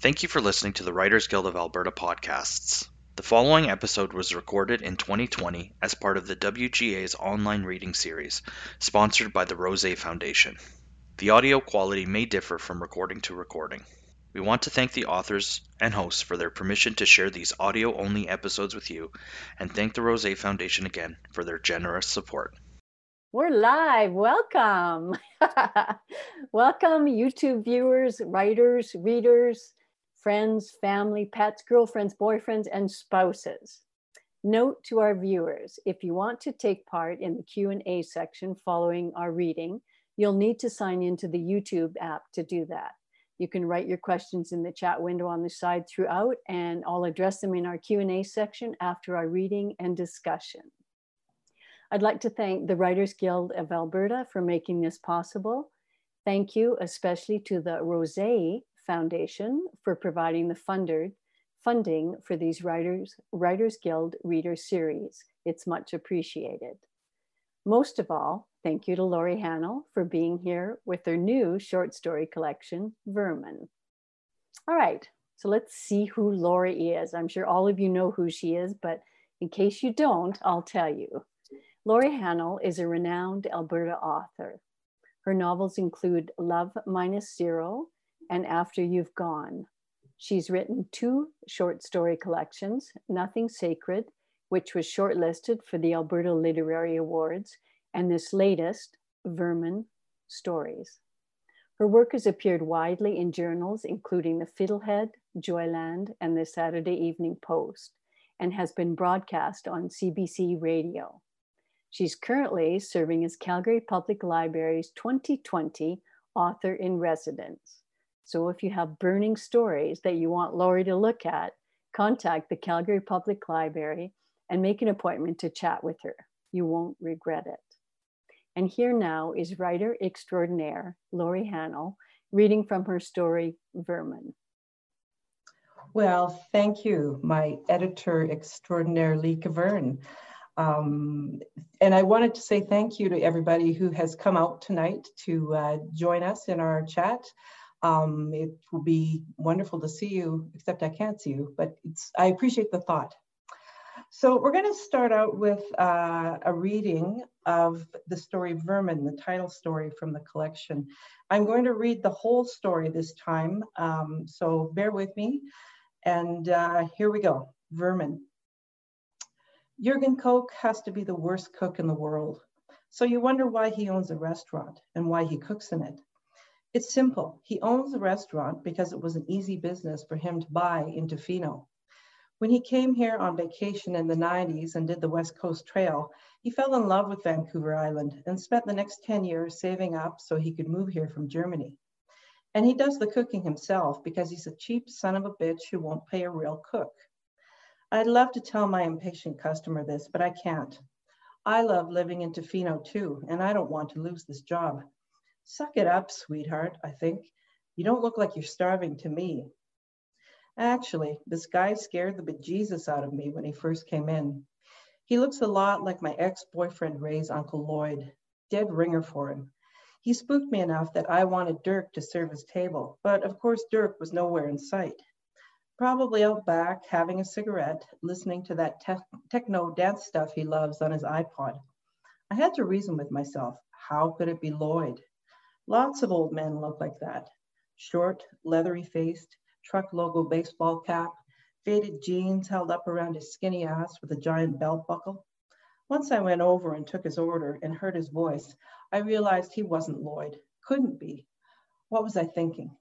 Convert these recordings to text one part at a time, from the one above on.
Thank you for listening to the Writers Guild of Alberta podcasts. The following episode was recorded in 2020 as part of the WGA's online reading series, sponsored by the Rozsa Foundation. The audio quality may differ from recording to recording. We want to thank the authors and hosts for their permission to share these audio only episodes with you, and thank the Rozsa Foundation again for their generous support. We're live. Welcome. Welcome, YouTube viewers, writers, readers, friends, family, pets, girlfriends, boyfriends, and spouses. Note to our viewers, if you want to take part in the Q&A section following our reading, you'll need to sign into the YouTube app to do that. You can write your questions in the chat window on the side throughout, and I'll address them in our Q&A section after our reading and discussion. I'd like to thank the Writers Guild of Alberta for making this possible. Thank you especially to the Rozsa Foundation for providing the funded, funding for these Writers, Writers Guild Reader Series. It's much appreciated. Most of all, thank you to Lori Hahnel for being here with her new short story collection, Vermin. All right, so let's see who Lori is. I'm sure all of you know who she is, but in case you don't, I'll tell you. Lori Hahnel is a renowned Alberta author. Her novels include Love Minus Zero and After You've Gone. She's written two short story collections, Nothing Sacred, which was shortlisted for the Alberta Literary Awards, and this latest, Vermin Stories. Her work has appeared widely in journals, including the Fiddlehead, Joyland, and the Saturday Evening Post, and has been broadcast on CBC Radio. She's currently serving as Calgary Public Library's 2020 Author in Residence. So if you have burning stories that you want Lori to look at, contact the Calgary Public Library and make an appointment to chat with her. You won't regret it. And here now is writer extraordinaire Lori Hahnel reading from her story, Vermin. Well, thank you, my editor extraordinaire, Lee Kvern. Um, and I wanted to say thank you to everybody who has come out tonight to uh, join us in our chat. Um, it will be wonderful to see you, except I can't see you, but it's, I appreciate the thought. So we're going to start out with uh, a reading of the story Vermin, the title story from the collection. I'm going to read the whole story this time, um, so bear with me. And uh, here we go, Vermin. Jurgen Koch has to be the worst cook in the world. So you wonder why he owns a restaurant and why he cooks in it. It's simple. He owns the restaurant because it was an easy business for him to buy in Tofino. When he came here on vacation in the 90s and did the West Coast Trail, he fell in love with Vancouver Island and spent the next 10 years saving up so he could move here from Germany. And he does the cooking himself because he's a cheap son of a bitch who won't pay a real cook. I'd love to tell my impatient customer this, but I can't. I love living in Tofino too, and I don't want to lose this job. Suck it up, sweetheart, I think. You don't look like you're starving to me. Actually, this guy scared the bejesus out of me when he first came in. He looks a lot like my ex-boyfriend Ray's Uncle Lloyd, dead ringer for him. He spooked me enough that I wanted Dirk to serve his table, but of course Dirk was nowhere in sight probably out back having a cigarette, listening to that te techno dance stuff he loves on his iPod. I had to reason with myself, how could it be Lloyd? Lots of old men look like that. Short, leathery faced, truck logo baseball cap, faded jeans held up around his skinny ass with a giant belt buckle. Once I went over and took his order and heard his voice, I realized he wasn't Lloyd, couldn't be. What was I thinking?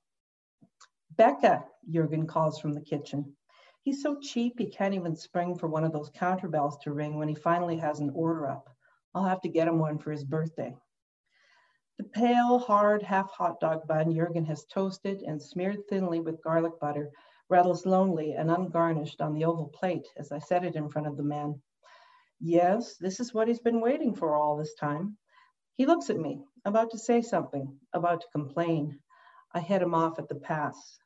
Becca, Jurgen calls from the kitchen. He's so cheap he can't even spring for one of those counterbells to ring when he finally has an order up. I'll have to get him one for his birthday. The pale, hard, half hot dog bun Jurgen has toasted and smeared thinly with garlic butter rattles lonely and ungarnished on the oval plate as I set it in front of the man. Yes, this is what he's been waiting for all this time. He looks at me, about to say something, about to complain. I head him off at the pass.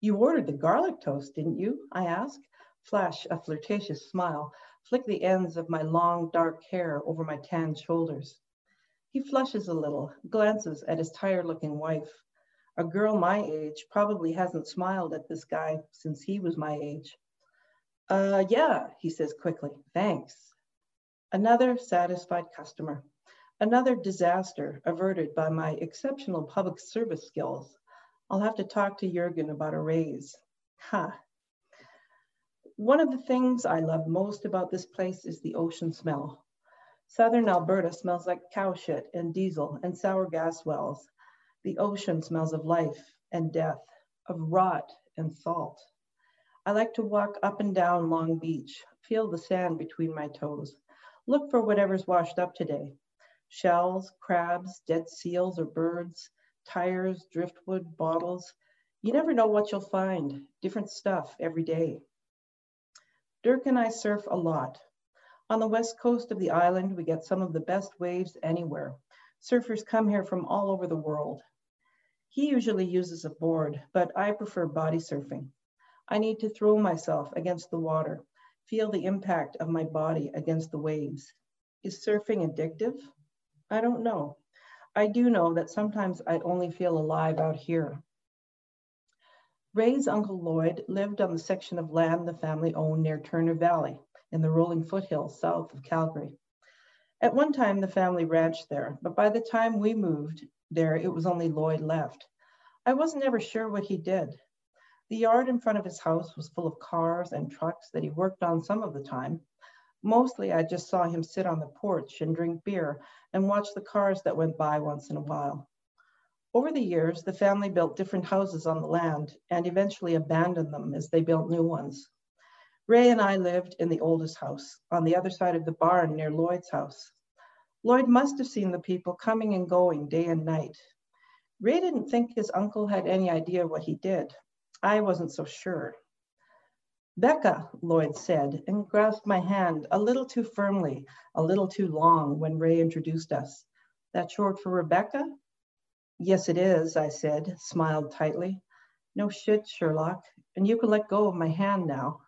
You ordered the garlic toast, didn't you? I ask. Flash a flirtatious smile, flick the ends of my long dark hair over my tanned shoulders. He flushes a little, glances at his tired looking wife. A girl my age probably hasn't smiled at this guy since he was my age. Uh, yeah, he says quickly, thanks. Another satisfied customer. Another disaster averted by my exceptional public service skills. I'll have to talk to Jurgen about a raise. Ha. Huh. One of the things I love most about this place is the ocean smell. Southern Alberta smells like cow shit and diesel and sour gas wells. The ocean smells of life and death, of rot and salt. I like to walk up and down Long Beach, feel the sand between my toes, look for whatever's washed up today. Shells, crabs, dead seals or birds, tires, driftwood, bottles. You never know what you'll find, different stuff every day. Dirk and I surf a lot. On the west coast of the island, we get some of the best waves anywhere. Surfers come here from all over the world. He usually uses a board, but I prefer body surfing. I need to throw myself against the water, feel the impact of my body against the waves. Is surfing addictive? I don't know. I do know that sometimes I only feel alive out here. Ray's uncle Lloyd lived on the section of land the family owned near Turner Valley in the rolling foothills south of Calgary. At one time, the family ranched there, but by the time we moved, there, it was only Lloyd left. I wasn't ever sure what he did. The yard in front of his house was full of cars and trucks that he worked on some of the time. Mostly, I just saw him sit on the porch and drink beer and watch the cars that went by once in a while. Over the years, the family built different houses on the land and eventually abandoned them as they built new ones. Ray and I lived in the oldest house on the other side of the barn near Lloyd's house. Lloyd must have seen the people coming and going day and night. Ray didn't think his uncle had any idea what he did. I wasn't so sure. Becca, Lloyd said, and grasped my hand a little too firmly, a little too long when Ray introduced us. That short for Rebecca? Yes, it is, I said, smiled tightly. No shit, Sherlock, and you can let go of my hand now.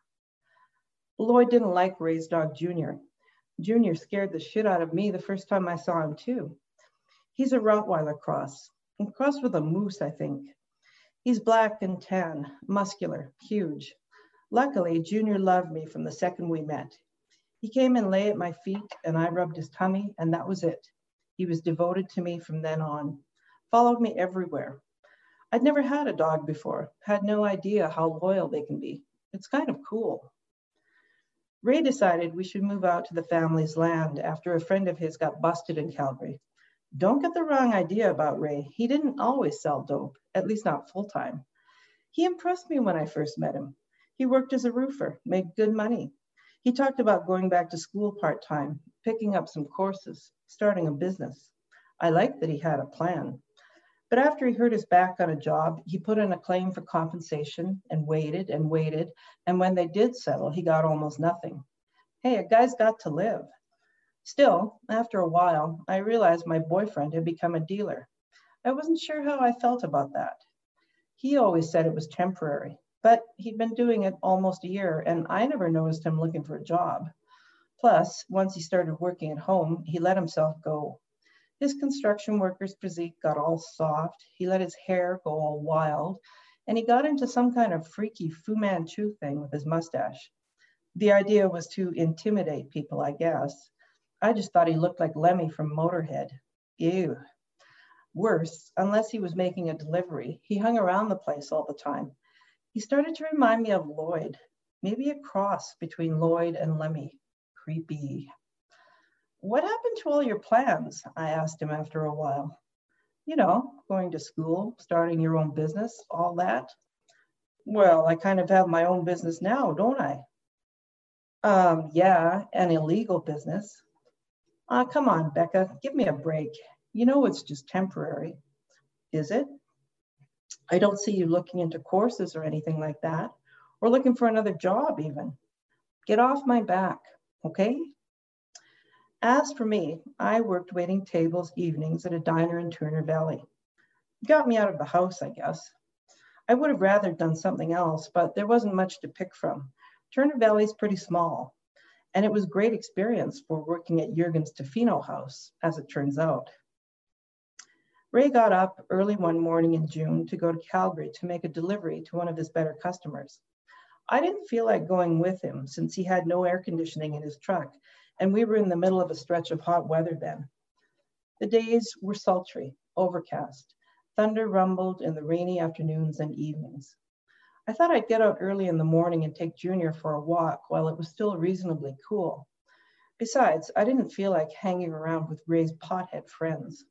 Lloyd didn't like Ray's dog, Junior. Junior scared the shit out of me the first time I saw him, too. He's a Rottweiler cross, and crossed with a moose, I think. He's black and tan, muscular, huge. Luckily, Junior loved me from the second we met. He came and lay at my feet, and I rubbed his tummy, and that was it. He was devoted to me from then on, followed me everywhere. I'd never had a dog before, had no idea how loyal they can be. It's kind of cool. Ray decided we should move out to the family's land after a friend of his got busted in Calgary. Don't get the wrong idea about Ray. He didn't always sell dope, at least not full time. He impressed me when I first met him. He worked as a roofer, made good money. He talked about going back to school part time, picking up some courses, starting a business. I liked that he had a plan. But after he hurt his back on a job, he put in a claim for compensation and waited and waited. And when they did settle, he got almost nothing. Hey, a guy's got to live. Still, after a while, I realized my boyfriend had become a dealer. I wasn't sure how I felt about that. He always said it was temporary, but he'd been doing it almost a year, and I never noticed him looking for a job. Plus, once he started working at home, he let himself go. His construction worker's physique got all soft, he let his hair go all wild, and he got into some kind of freaky Fu Manchu thing with his mustache. The idea was to intimidate people, I guess. I just thought he looked like Lemmy from Motorhead. Ew. Worse, unless he was making a delivery, he hung around the place all the time. He started to remind me of Lloyd, maybe a cross between Lloyd and Lemmy. Creepy. What happened to all your plans? I asked him after a while. You know, going to school, starting your own business, all that. Well, I kind of have my own business now, don't I? Um, yeah, an illegal business. Ah, uh, come on, Becca, give me a break. You know it's just temporary. Is it? I don't see you looking into courses or anything like that, or looking for another job even. Get off my back, okay? As for me, I worked waiting tables evenings at a diner in Turner Valley. It Got me out of the house, I guess. I would have rather done something else, but there wasn't much to pick from. Turner Valley's pretty small, and it was great experience for working at Jurgen's Tofino house, as it turns out. Ray got up early one morning in June to go to Calgary to make a delivery to one of his better customers. I didn't feel like going with him since he had no air conditioning in his truck and we were in the middle of a stretch of hot weather then. The days were sultry, overcast. Thunder rumbled in the rainy afternoons and evenings. I thought I'd get out early in the morning and take Junior for a walk while it was still reasonably cool. Besides, I didn't feel like hanging around with Ray's pothead friends.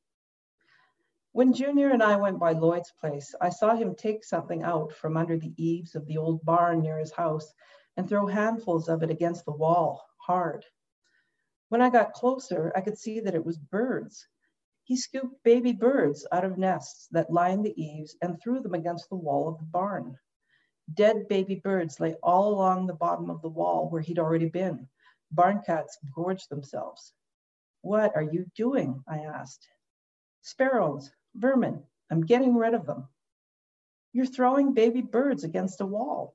When Junior and I went by Lloyd's place, I saw him take something out from under the eaves of the old barn near his house and throw handfuls of it against the wall, hard. When I got closer, I could see that it was birds. He scooped baby birds out of nests that lined the eaves and threw them against the wall of the barn. Dead baby birds lay all along the bottom of the wall where he'd already been. Barn cats gorged themselves. What are you doing? I asked. Sparrows, vermin, I'm getting rid of them. You're throwing baby birds against a wall.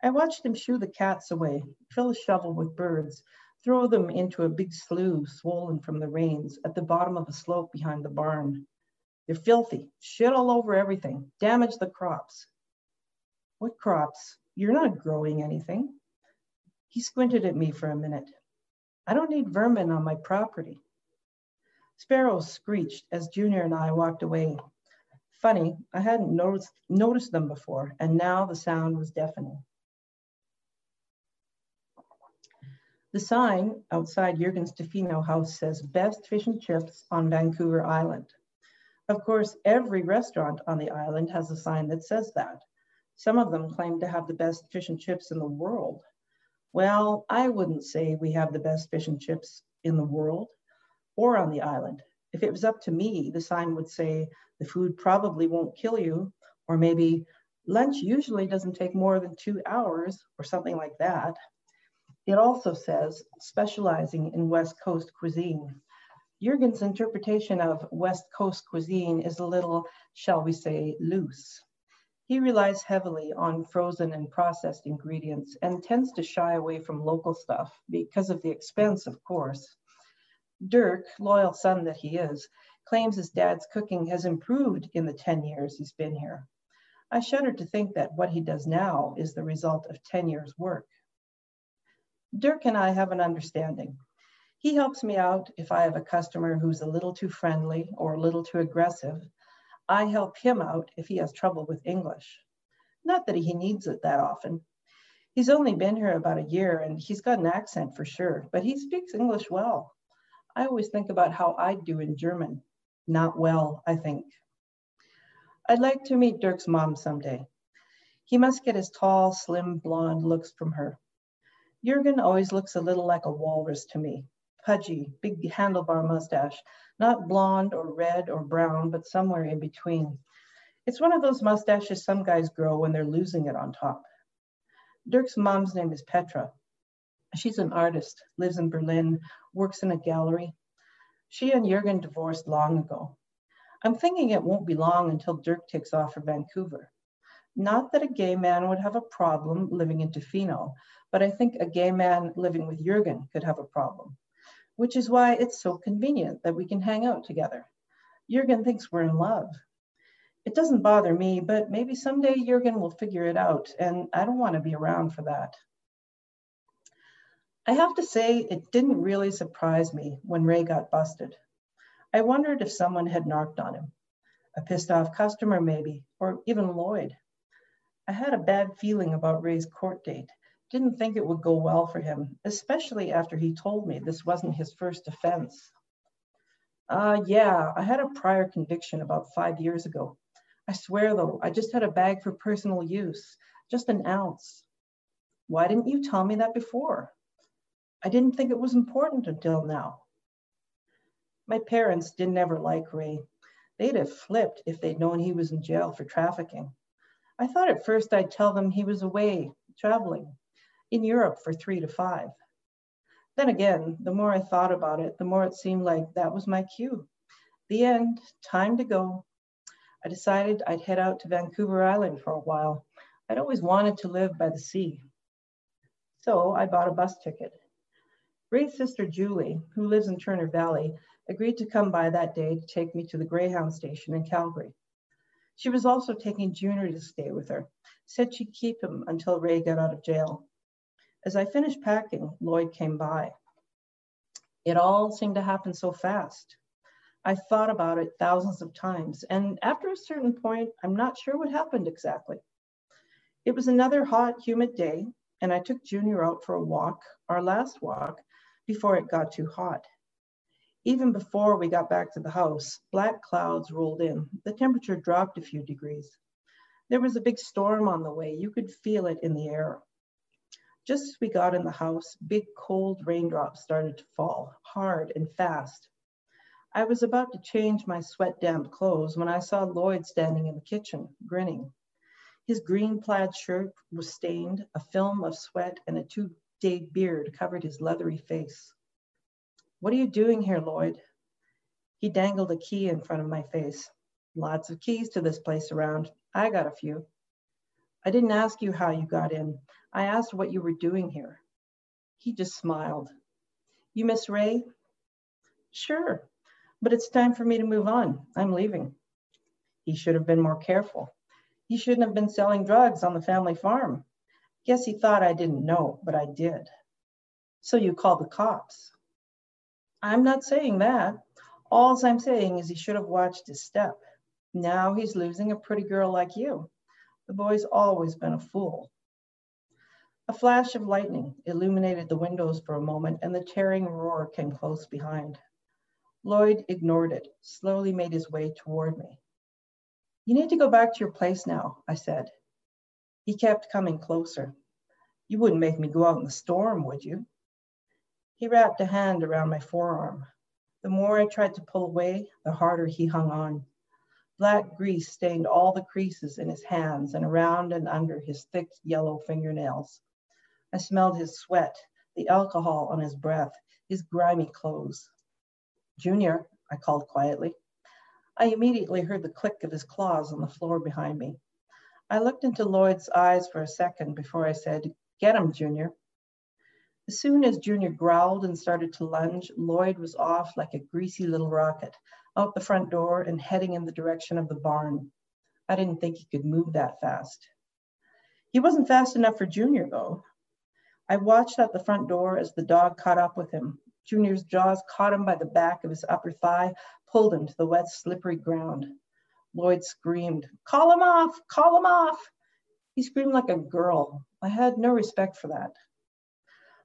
I watched him shoo the cats away, fill a shovel with birds, throw them into a big slough swollen from the rains at the bottom of a slope behind the barn. They're filthy, shit all over everything, damage the crops. What crops? You're not growing anything. He squinted at me for a minute. I don't need vermin on my property. Sparrows screeched as Junior and I walked away. Funny, I hadn't noticed, noticed them before, and now the sound was deafening. The sign outside Jurgen's Tofino house says best fish and chips on Vancouver Island. Of course, every restaurant on the island has a sign that says that. Some of them claim to have the best fish and chips in the world. Well, I wouldn't say we have the best fish and chips in the world or on the island. If it was up to me, the sign would say the food probably won't kill you, or maybe lunch usually doesn't take more than two hours, or something like that. It also says specializing in West Coast cuisine. Jurgen's interpretation of West Coast cuisine is a little, shall we say, loose. He relies heavily on frozen and processed ingredients and tends to shy away from local stuff because of the expense, of course. Dirk, loyal son that he is, claims his dad's cooking has improved in the 10 years he's been here. I shudder to think that what he does now is the result of 10 years' work. Dirk and I have an understanding. He helps me out if I have a customer who's a little too friendly or a little too aggressive. I help him out if he has trouble with English. Not that he needs it that often. He's only been here about a year and he's got an accent for sure, but he speaks English well. I always think about how I'd do in German. Not well, I think. I'd like to meet Dirk's mom someday. He must get his tall, slim, blonde looks from her. Jurgen always looks a little like a walrus to me. Pudgy, big handlebar mustache, not blonde or red or brown, but somewhere in between. It's one of those mustaches some guys grow when they're losing it on top. Dirk's mom's name is Petra. She's an artist, lives in Berlin, works in a gallery. She and Jurgen divorced long ago. I'm thinking it won't be long until Dirk takes off for Vancouver. Not that a gay man would have a problem living in Tofino, but I think a gay man living with Jurgen could have a problem, which is why it's so convenient that we can hang out together. Jurgen thinks we're in love. It doesn't bother me, but maybe someday Jurgen will figure it out, and I don't want to be around for that. I have to say, it didn't really surprise me when Ray got busted. I wondered if someone had narked on him. A pissed off customer, maybe, or even Lloyd. I had a bad feeling about Ray's court date didn't think it would go well for him, especially after he told me this wasn't his first offense. Uh, yeah, I had a prior conviction about five years ago. I swear though, I just had a bag for personal use, just an ounce. Why didn't you tell me that before? I didn't think it was important until now. My parents didn't ever like Ray. They'd have flipped if they'd known he was in jail for trafficking. I thought at first I'd tell them he was away, traveling, in Europe for three to five. Then again, the more I thought about it, the more it seemed like that was my cue. The end, time to go. I decided I'd head out to Vancouver Island for a while. I'd always wanted to live by the sea. So I bought a bus ticket. Ray's sister Julie, who lives in Turner Valley, agreed to come by that day to take me to the Greyhound station in Calgary. She was also taking Junior to stay with her, said she'd keep him until Ray got out of jail. As I finished packing, Lloyd came by. It all seemed to happen so fast. I thought about it thousands of times, and after a certain point, I'm not sure what happened exactly. It was another hot, humid day, and I took Junior out for a walk, our last walk, before it got too hot. Even before we got back to the house, black clouds rolled in. The temperature dropped a few degrees. There was a big storm on the way. You could feel it in the air. Just as we got in the house, big cold raindrops started to fall, hard and fast. I was about to change my sweat damp clothes when I saw Lloyd standing in the kitchen, grinning. His green plaid shirt was stained, a film of sweat and a two day beard covered his leathery face. What are you doing here, Lloyd? He dangled a key in front of my face. Lots of keys to this place around. I got a few. I didn't ask you how you got in. I asked what you were doing here. He just smiled. You miss Ray? Sure, but it's time for me to move on. I'm leaving. He should have been more careful. He shouldn't have been selling drugs on the family farm. Guess he thought I didn't know, but I did. So you called the cops. I'm not saying that. All I'm saying is he should have watched his step. Now he's losing a pretty girl like you. The boy's always been a fool. A flash of lightning illuminated the windows for a moment, and the tearing roar came close behind. Lloyd ignored it, slowly made his way toward me. You need to go back to your place now, I said. He kept coming closer. You wouldn't make me go out in the storm, would you? He wrapped a hand around my forearm. The more I tried to pull away, the harder he hung on. Black grease stained all the creases in his hands and around and under his thick yellow fingernails. I smelled his sweat, the alcohol on his breath, his grimy clothes. Junior, I called quietly. I immediately heard the click of his claws on the floor behind me. I looked into Lloyd's eyes for a second before I said, Get him, Junior. As soon as Junior growled and started to lunge, Lloyd was off like a greasy little rocket, out the front door and heading in the direction of the barn. I didn't think he could move that fast. He wasn't fast enough for Junior, though. I watched at the front door as the dog caught up with him. Junior's jaws caught him by the back of his upper thigh, pulled him to the wet, slippery ground. Lloyd screamed, Call him off! Call him off! He screamed like a girl. I had no respect for that.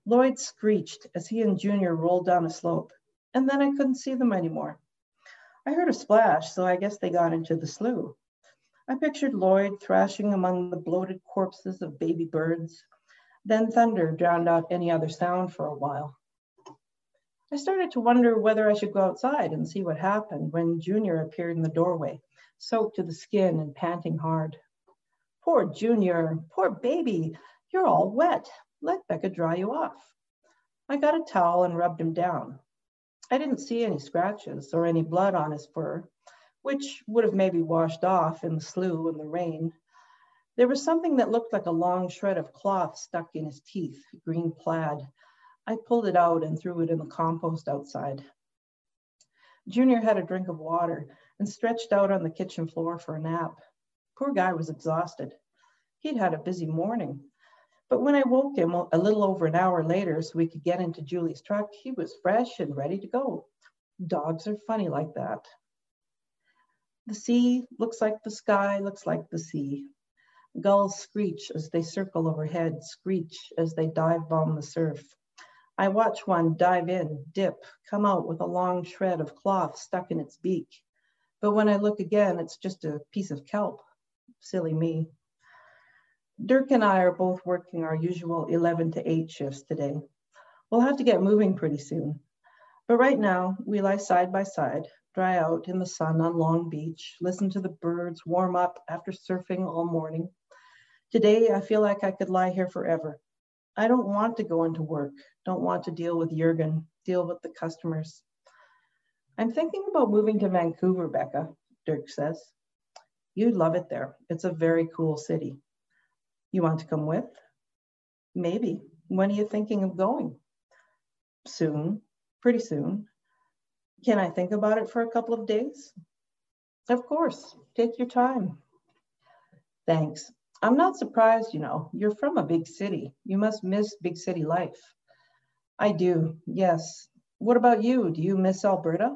Lloyd screeched as he and Junior rolled down a slope, and then I couldn't see them anymore. I heard a splash, so I guess they got into the slough. I pictured Lloyd thrashing among the bloated corpses of baby birds. Then thunder drowned out any other sound for a while. I started to wonder whether I should go outside and see what happened when Junior appeared in the doorway, soaked to the skin and panting hard. Poor Junior, poor baby, you're all wet. Let Becca dry you off. I got a towel and rubbed him down. I didn't see any scratches or any blood on his fur, which would have maybe washed off in the slough and the rain. There was something that looked like a long shred of cloth stuck in his teeth, green plaid, I pulled it out and threw it in the compost outside. Junior had a drink of water and stretched out on the kitchen floor for a nap. Poor guy was exhausted. He'd had a busy morning. But when I woke him a little over an hour later so we could get into Julie's truck, he was fresh and ready to go. Dogs are funny like that. The sea looks like the sky, looks like the sea. Gulls screech as they circle overhead, screech as they dive bomb the surf. I watch one dive in, dip, come out with a long shred of cloth stuck in its beak. But when I look again, it's just a piece of kelp. Silly me. Dirk and I are both working our usual 11 to 8 shifts today. We'll have to get moving pretty soon. But right now, we lie side by side, dry out in the sun on Long Beach, listen to the birds warm up after surfing all morning. Today, I feel like I could lie here forever, I don't want to go into work, don't want to deal with Jurgen, deal with the customers. I'm thinking about moving to Vancouver, Becca, Dirk says. You'd love it there. It's a very cool city. You want to come with? Maybe. When are you thinking of going? Soon, pretty soon. Can I think about it for a couple of days? Of course, take your time. Thanks. I'm not surprised, you know, you're from a big city. You must miss big city life. I do, yes. What about you? Do you miss Alberta?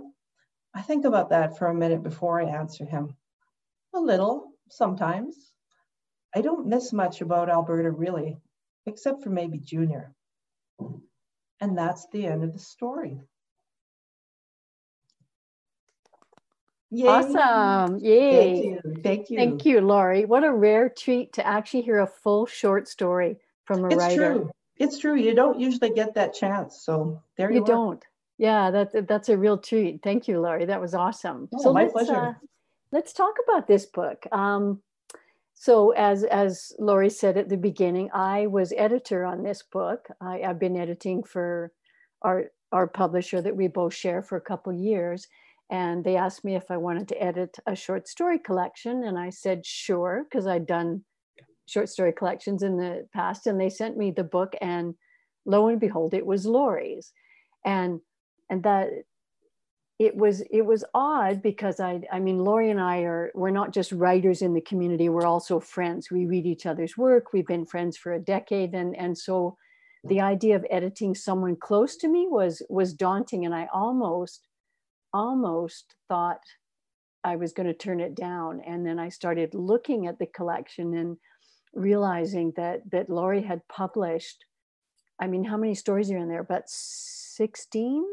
I think about that for a minute before I answer him. A little, sometimes. I don't miss much about Alberta, really, except for maybe Junior. And that's the end of the story. Yay. Awesome. Yay. Thank you. Thank you. Thank you, Lori. What a rare treat to actually hear a full short story from a it's writer. True. It's true. You don't usually get that chance. So there you, you don't. Yeah, that, that's a real treat. Thank you, Lori. That was awesome. Oh, so my let's, pleasure. Uh, let's talk about this book. Um, so as, as Lori said at the beginning, I was editor on this book. I, I've been editing for our, our publisher that we both share for a couple years and they asked me if I wanted to edit a short story collection, and I said sure because I'd done short story collections in the past, and they sent me the book, and lo and behold, it was Lori's, and and that it was it was odd because I I mean Lori and I are we're not just writers in the community, we're also friends. We read each other's work. We've been friends for a decade, and and so the idea of editing someone close to me was was daunting, and I almost almost thought I was going to turn it down. And then I started looking at the collection and realizing that that Lori had published. I mean, how many stories are in there? But 16?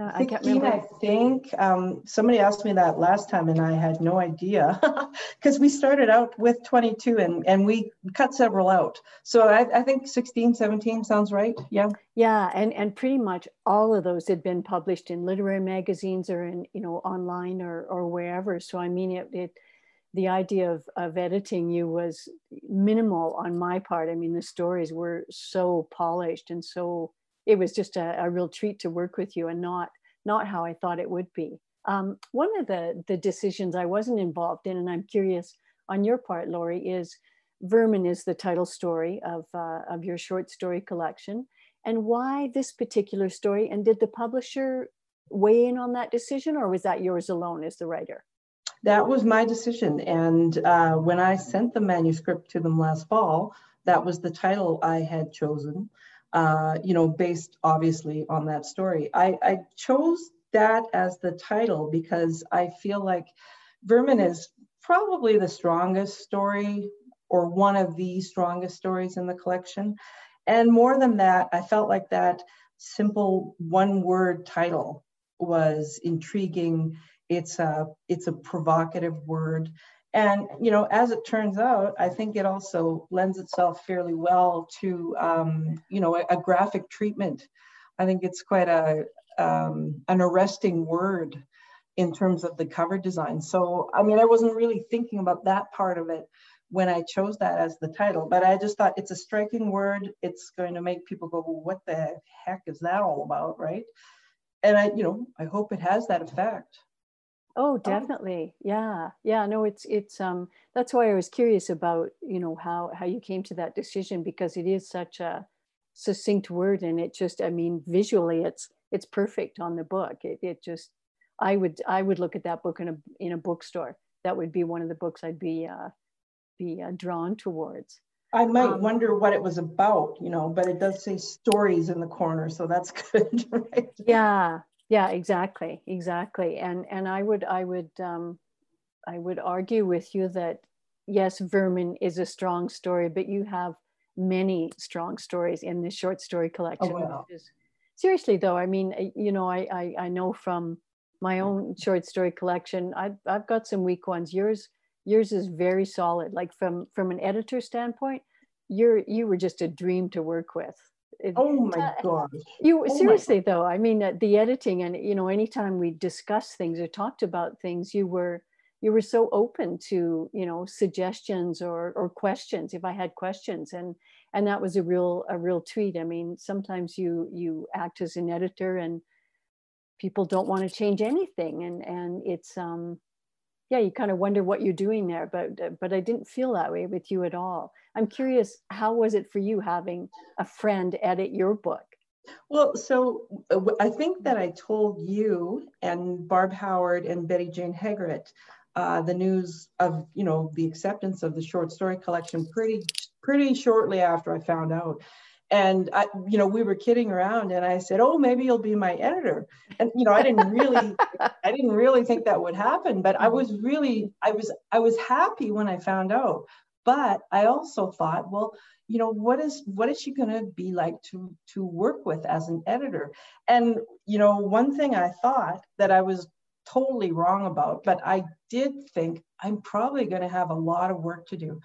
Uh, I can't 16, remember. I think um, somebody asked me that last time and I had no idea because we started out with 22 and, and we cut several out. So I, I think 16, 17 sounds right. Yeah. Yeah, and and pretty much all of those had been published in literary magazines or in you know online or or wherever. So I mean, it, it the idea of of editing you was minimal on my part. I mean, the stories were so polished and so it was just a, a real treat to work with you and not not how I thought it would be. Um, one of the the decisions I wasn't involved in, and I'm curious on your part, Lori, is Vermin is the title story of uh, of your short story collection. And why this particular story? And did the publisher weigh in on that decision or was that yours alone as the writer? That was my decision. And uh, when i sent the manuscript to them last fall that was the title i had chosen uh, you know based obviously on that story I, I chose that as the title because i feel like vermin is probably the strongest story or one of the strongest stories in the collection and more than that, I felt like that simple one word title was intriguing. It's a, it's a provocative word. And, you know, as it turns out, I think it also lends itself fairly well to, um, you know, a, a, graphic treatment. I think it's quite a, um, an arresting word in terms of the cover design. So, I mean, I wasn't really thinking about that part of it when I chose that as the title, but I just thought it's a striking word. It's going to make people go, well, what the heck is that all about, right? And I, you know, I hope it has that effect. Oh, definitely. Yeah. Yeah. No, it's, it's, um, that's why I was curious about, you know, how, how you came to that decision because it is such a succinct word and it just, I mean, visually it's, it's perfect on the book. It, it just, I would, I would look at that book in a, in a bookstore. That would be one of the books I'd be, uh, be uh, drawn towards. I might um, wonder what it was about, you know, but it does say stories in the corner, so that's good, right? Yeah, yeah, exactly, exactly. And and I would I would um, I would argue with you that yes, Vermin is a strong story, but you have many strong stories in this short story collection. Oh, wow. is, seriously though, I mean, you know, I, I I know from my own short story collection, I've I've got some weak ones. Yours yours is very solid like from from an editor standpoint you're you were just a dream to work with it, oh my uh, god you oh seriously though i mean uh, the editing and you know anytime we discuss things or talked about things you were you were so open to you know suggestions or or questions if i had questions and and that was a real a real treat. I mean sometimes you you act as an editor and people don't want to change anything and and it's um yeah you kind of wonder what you're doing there but but i didn't feel that way with you at all i'm curious how was it for you having a friend edit your book Well, so uh, I think that I told you and Barb Howard and Betty Jane Hegerat uh, the news of you know the acceptance of the short story collection pretty pretty shortly after I found out. And I, you know, we were kidding around, and I said, "Oh, maybe you'll be my editor." And you know, I didn't really, I didn't really think that would happen, but I was really, I was, I was happy when I found out. But I also thought, well, you know what is what is she going to be like to to work with as an editor and you know one thing i thought that i was totally wrong about but i did think i'm probably going to have a lot of work to do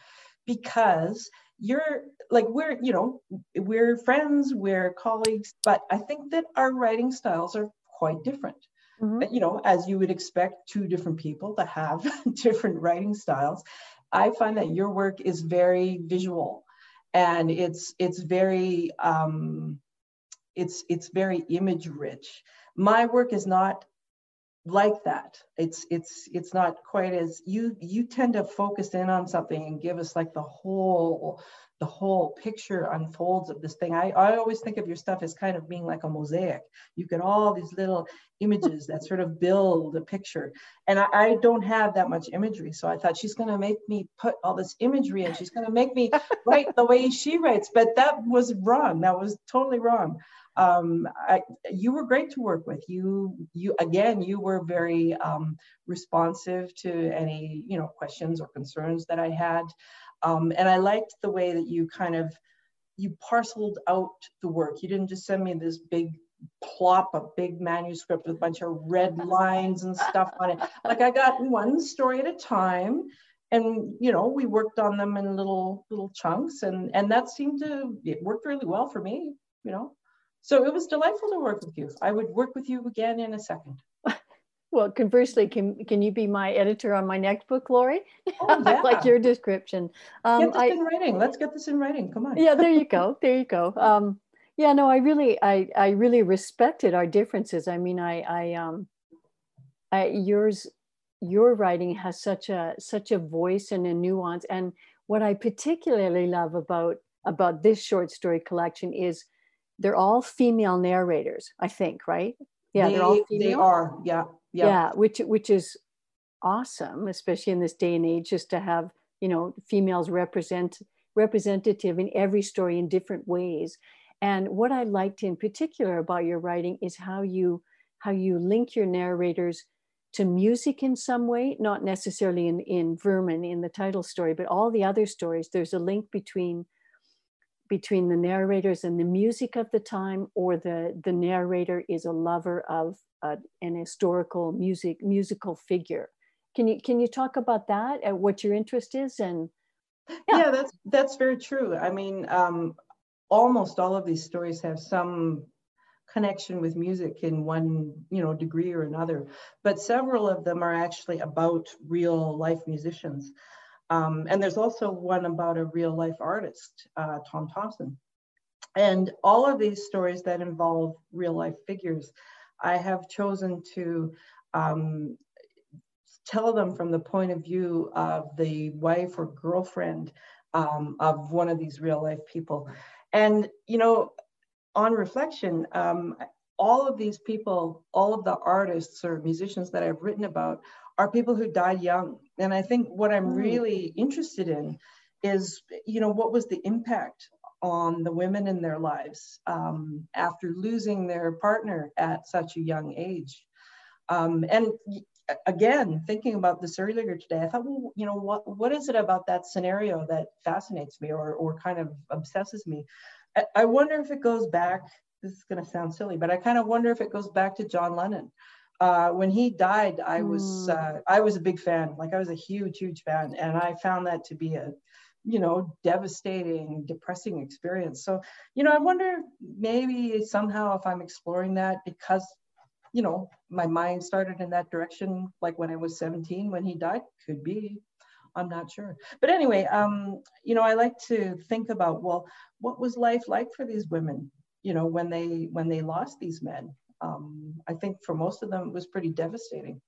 because you're like we're you know we're friends we're colleagues but i think that our writing styles are quite different mm-hmm. you know as you would expect two different people to have different writing styles i find that your work is very visual and it's it's very um, it's it's very image rich. My work is not like that. It's it's it's not quite as you you tend to focus in on something and give us like the whole the whole picture unfolds of this thing. I, I always think of your stuff as kind of being like a mosaic. You get all these little images that sort of build a picture. And I, I don't have that much imagery. So I thought she's going to make me put all this imagery and she's going to make me write the way she writes. But that was wrong. That was totally wrong. Um, I, you were great to work with. You, you again, you were very um, responsive to any, you know, questions or concerns that I had. Um, and I liked the way that you kind of you parceled out the work. You didn't just send me this big plop, a big manuscript with a bunch of red lines and stuff on it. Like I got one story at a time, and you know we worked on them in little little chunks, and and that seemed to it worked really well for me. You know, so it was delightful to work with you. I would work with you again in a second. Well, conversely, can can you be my editor on my next book, Lori? Oh, yeah. like your description. Um, get this I, in writing. Let's get this in writing. Come on. yeah, there you go. There you go. Um, yeah, no, I really, I, I really respected our differences. I mean, I, I, um, I, yours, your writing has such a such a voice and a nuance. And what I particularly love about about this short story collection is they're all female narrators. I think, right? Yeah, they, are all female. They are. Yeah yeah. yeah which which is awesome especially in this day and age just to have you know females represent representative in every story in different ways and what i liked in particular about your writing is how you how you link your narrators to music in some way not necessarily in in vermin in the title story but all the other stories there's a link between between the narrators and the music of the time or the the narrator is a lover of uh, an historical music musical figure. Can you can you talk about that and what your interest is and yeah, yeah that's that's very true. I mean, um, almost all of these stories have some connection with music in one you know degree or another, but several of them are actually about real life musicians. Um, and there's also one about a real life artist, uh, Tom Thomson. And all of these stories that involve real life figures I have chosen to um, tell them from the point of view of the wife or girlfriend um, of one of these real life people. And, you know, on reflection, um, all of these people, all of the artists or musicians that I've written about are people who died young. And I think what I'm really interested in is, you know, what was the impact on the women in their lives um, after losing their partner at such a young age. Um, and again, thinking about this earlier today, I thought, well, you know, what, what is it about that scenario that fascinates me or, or kind of obsesses me? I, I wonder if it goes back, this is going to sound silly, but I kind of wonder if it goes back to John Lennon. Uh, when he died, I was mm. uh, I was a big fan. Like I was a huge, huge fan, and I found that to be a you know, devastating, depressing experience. So, you know, I wonder maybe somehow if I'm exploring that because, you know, my mind started in that direction, like when I was 17 when he died, could be. I'm not sure. But anyway, um, you know, I like to think about, well, what was life like for these women, you know, when they when they lost these men? Um, I think for most of them it was pretty devastating.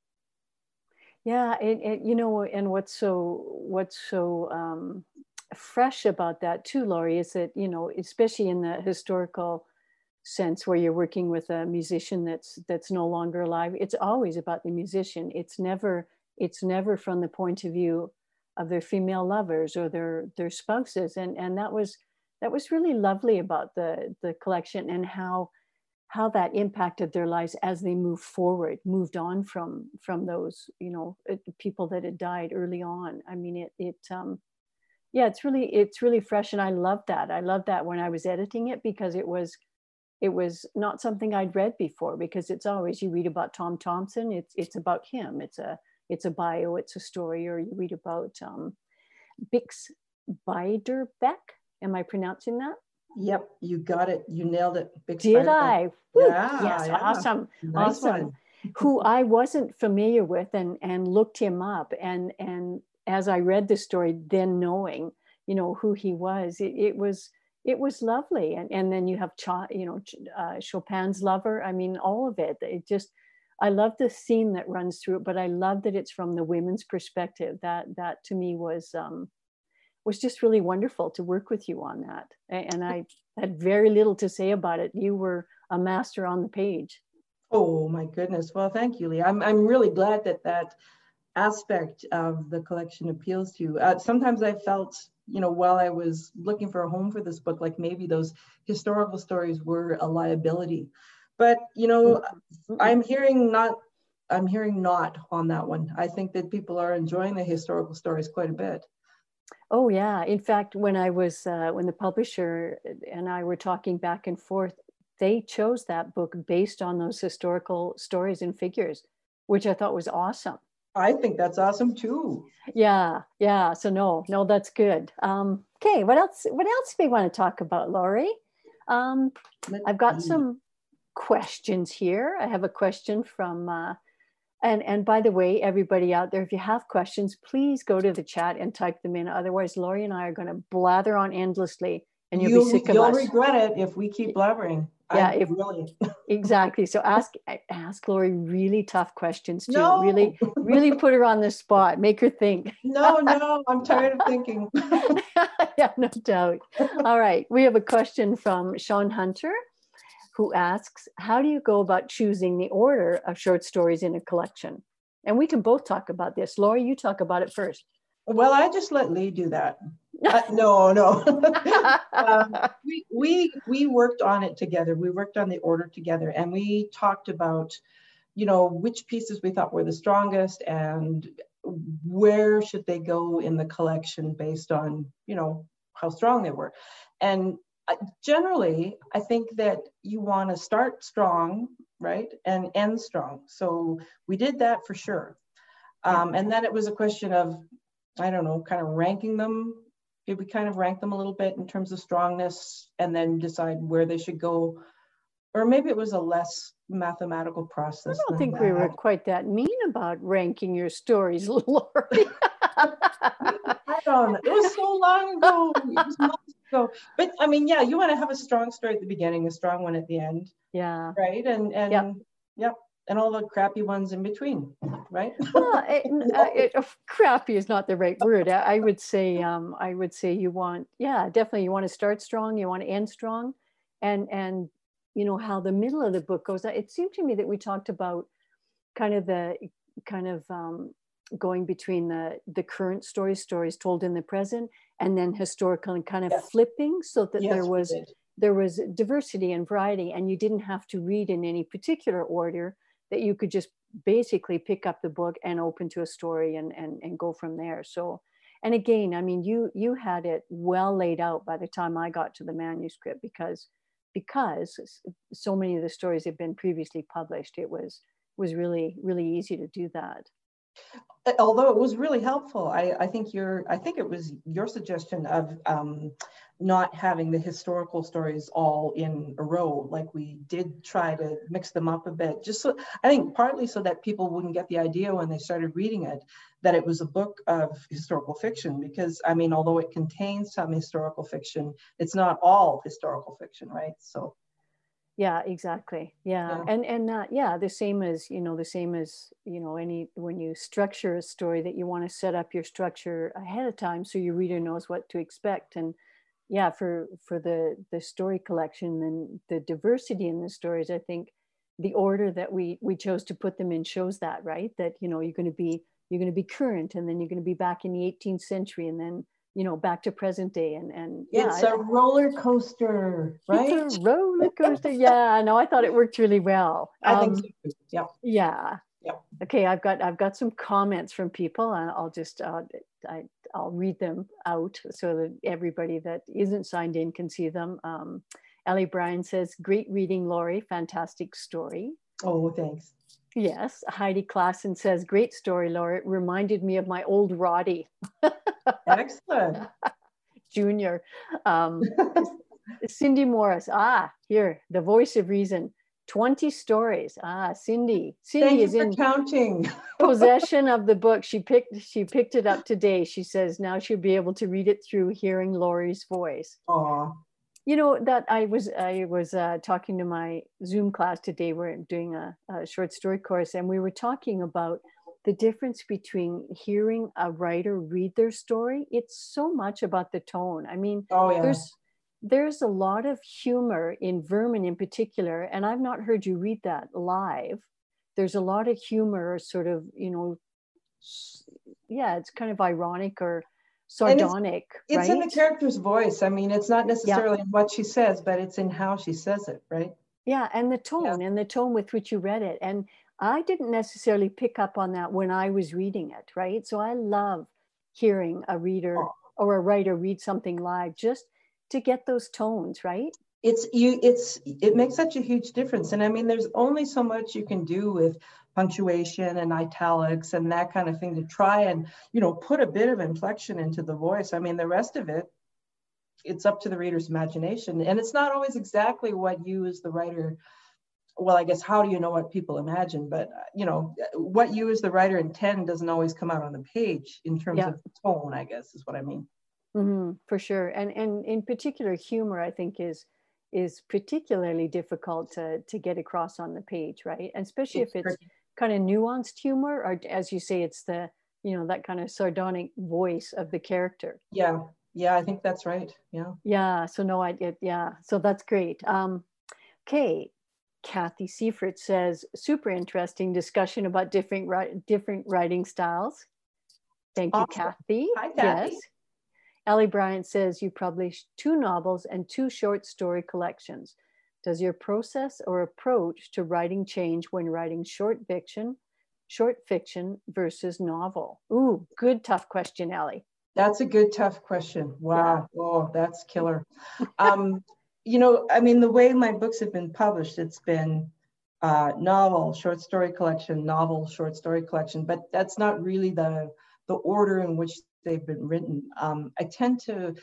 Yeah, it, you know, and what's so what's so um, fresh about that too, Lori, is that you know, especially in the historical sense where you're working with a musician that's that's no longer alive it's always about the musician it's never it's never from the point of view of their female lovers or their their spouses and and that was that was really lovely about the the collection and how how that impacted their lives as they moved forward moved on from from those you know uh, people that had died early on. I mean it it um yeah it's really it's really fresh and i love that. I love that when i was editing it because it was it was not something i'd read before because it's always you read about tom thomson it's it's about him. It's a it's a bio it's a story or you read about um bix beiderbecke am i pronouncing that Yep, you got it. You nailed it. Big Did I? Yeah, yes, yeah. awesome, Nice awesome. one. Who I wasn't familiar with, and and looked him up, and and as I read the story, then knowing you know who he was, it, it was it was lovely. And and then you have Cha, you know uh, Chopin's lover. I mean, all of it. It just I love the scene that runs through it, but I love that it's from the women's perspective. That that to me was um, was just really wonderful to work with you on that. And I had very little to say about it. You were a master on the page. Oh my goodness. Well, thank you, Lee. I'm I'm really glad that that aspect of the collection appeals to you. Uh, sometimes I felt, you know, while I was looking for a home for this book, like maybe those historical stories were a liability. But you know, I'm hearing not. I'm hearing not on that one. I think that people are enjoying the historical stories quite a bit. Oh yeah. In fact, when I was uh, when the publisher and I were talking back and forth, they chose that book based on those historical stories and figures, which I thought was awesome. I think that's awesome too. Yeah, yeah. So no, no, that's good. Um, okay, what else? What else do we want to talk about, Lori? Um, I've got some questions here. I have a question from, uh, and and by the way, everybody out there, if you have questions, please go to the chat and type them in. Otherwise, Lori and I are going to blather on endlessly, and you'll, be sick of you'll us. regret it if we keep blabbering. Yeah, if- really. exactly. So ask ask Lori really tough questions too. No. Really, really put her on the spot. Make her think. No, no, I'm tired of thinking. yeah, no doubt. All right. We have a question from Sean Hunter who asks How do you go about choosing the order of short stories in a collection? And we can both talk about this. Lori, you talk about it first. Well, I just let Lee do that. Uh, no, no. um, we, we we worked on it together. We worked on the order together, and we talked about, you know, which pieces we thought were the strongest, and where should they go in the collection based on, you know, how strong they were. And generally, I think that you want to start strong, right, and end strong. So we did that for sure. Um, and then it was a question of I don't know, kind of ranking them. Did we kind of rank them a little bit in terms of strongness and then decide where they should go? Or maybe it was a less mathematical process. I don't think we were quite that mean about ranking your stories, Lori. I don't know. It was so long ago. It was months ago. But I mean, yeah, you want to have a strong story at the beginning, a strong one at the end, yeah. right? And and Yep. yep, and all the crappy ones in between, right? well, it, uh, it, uh, crappy is not the right word. I, I would say, um, I would say you want, yeah, definitely you want to start strong, you want to end strong, and and you know how the middle of the book goes. It seemed to me that we talked about kind of the kind of um, going between the the current stories, stories told in the present, and then historical and kind of Yes. flipping, so that Yes, there was there was diversity and variety and you didn't have to read in any particular order that you could just basically pick up the book and open to a story and and, and go from there. So and again i mean you you had it well laid out by the time i got to the manuscript because because so many of the stories had been previously published. It was was really really easy to do that although it was really helpful i i think your i think it was your suggestion of um not having the historical stories all in a row like we did try to mix them up a bit just so i think partly so that people wouldn't get the idea when they started reading it that it was a book of historical fiction because i mean although it contains some historical fiction it's not all historical fiction right? So yeah exactly. Yeah, Yeah. and and uh, yeah the same as you know the same as you know any when you structure a story that you want to set up your structure ahead of time so your reader knows what to expect. And yeah, for for the the story collection and the diversity in the stories, I think the order that we we chose to put them in shows that right? That you know you're going to be you're going to be current and then you're going to be back in the 18th century and then you know back to present day and and yeah, it's a roller coaster right it's a roller coaster. Yeah no i thought it worked really well. I um, think so yeah. yeah. Yeah. Okay i've got i've got some comments from people and i'll just uh, I, i'll read them out so that everybody that isn't signed in can see them. Um, ellie bryan says great reading lori fantastic story. Oh thanks Yes, Heidi Klassen says, great story, Laura. It reminded me of my old Roddy. Excellent. Junior. Um, Cindy Morris. Ah, here, the voice of reason. 20 stories. Ah, Cindy. Cindy Thank is in counting possession of the book. She picked she picked it up today. She says now she'll be able to read it through hearing Lori's voice. Oh, you know that i was i was uh, talking to my zoom class today we're doing a, a, short story course and we were talking about the difference between hearing a writer read their story. It's so much about the tone. I mean oh, yeah. there's there's a lot of humor in vermin in particular and i've not heard you read that live. There's a lot of humor sort of you know yeah it's kind of ironic or sardonic. It's, it's right? in the character's voice. I mean, it's not necessarily yeah. what she says, but it's in how she says it, right? Yeah, and the tone yeah. and the tone with which you read it. And I didn't necessarily pick up on that when I was reading it, right? So I love hearing a reader oh. or a writer read something live just to get those tones, right? It's you it's it makes such a huge difference. And I mean there's only so much you can do with punctuation and italics and that kind of thing to try and you know put a bit of inflection into the voice. I mean the rest of it it's up to the reader's imagination. And it's not always exactly what you as the writer well i guess how do you know what people imagine? But you know what you as the writer intend doesn't always come out on the page in terms yeah. of tone i guess is what i mean. Mm-hmm, for sure. And and in particular humor i think is is particularly difficult to to get across on the page right? And especially it's if it's pretty kind of nuanced humor or as you say it's the you know that kind of sardonic voice of the character. Yeah. Yeah i think that's right. Yeah. Yeah so no i did yeah so that's great. Um okay. Kathy seifert says super interesting discussion about different different writing styles. Thank awesome. you kathy. Hi, kathy. yes. Ellie bryant says you published two novels and two short story collections does your process or approach to writing change when writing short fiction, short fiction versus novel? Ooh, good tough question, Ellie. That's a good tough question. Wow. Yeah. Oh, that's killer. um, you know, I mean, the way my books have been published, it's been uh, novel, short story collection, novel, short story collection, but that's not really the the order in which they've been written. Um, I tend to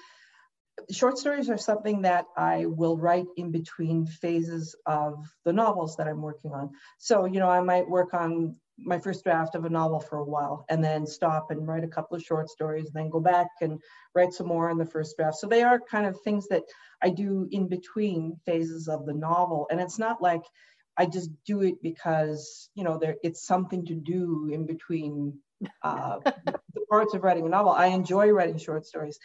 short stories are something that I will write in between phases of the novels that I'm working on. So, you know, I might work on my first draft of a novel for a while and then stop and write a couple of short stories, and then go back and write some more in the first draft. So they are kind of things that I do in between phases of the novel. And it's not like I just do it because, you know, there it's something to do in between uh, the parts of writing a novel. I enjoy writing short stories.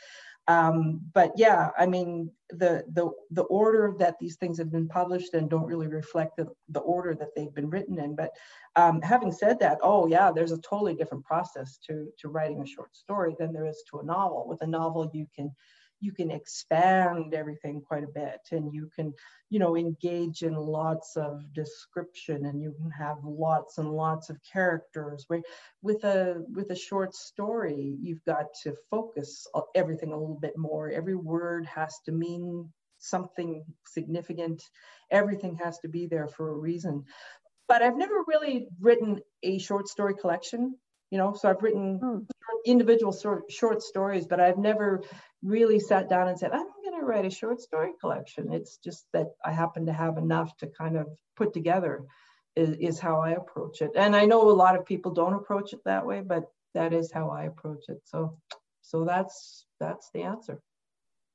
Um, but yeah, I mean, the, the, the order that these things have been published and don't really reflect the, the order that they've been written in. But um, having said that, oh yeah, there's a totally different process to, to writing a short story than there is to a novel. With a novel, you can you can expand everything quite a bit and you can you know engage in lots of description and you can have lots and lots of characters. Where with a with a short story you've got to focus everything a little bit more. Every word has to mean something significant. Everything has to be there for a reason. But i've never really written a short story collection you know so i've written hmm. Individual short, short stories but i've never really sat down and said i'm going to write a short story collection. It's just that i happen to have enough to kind of put together is, is how i approach it. And i know a lot of people don't approach it that way but that is how i approach it. So so that's that's the answer.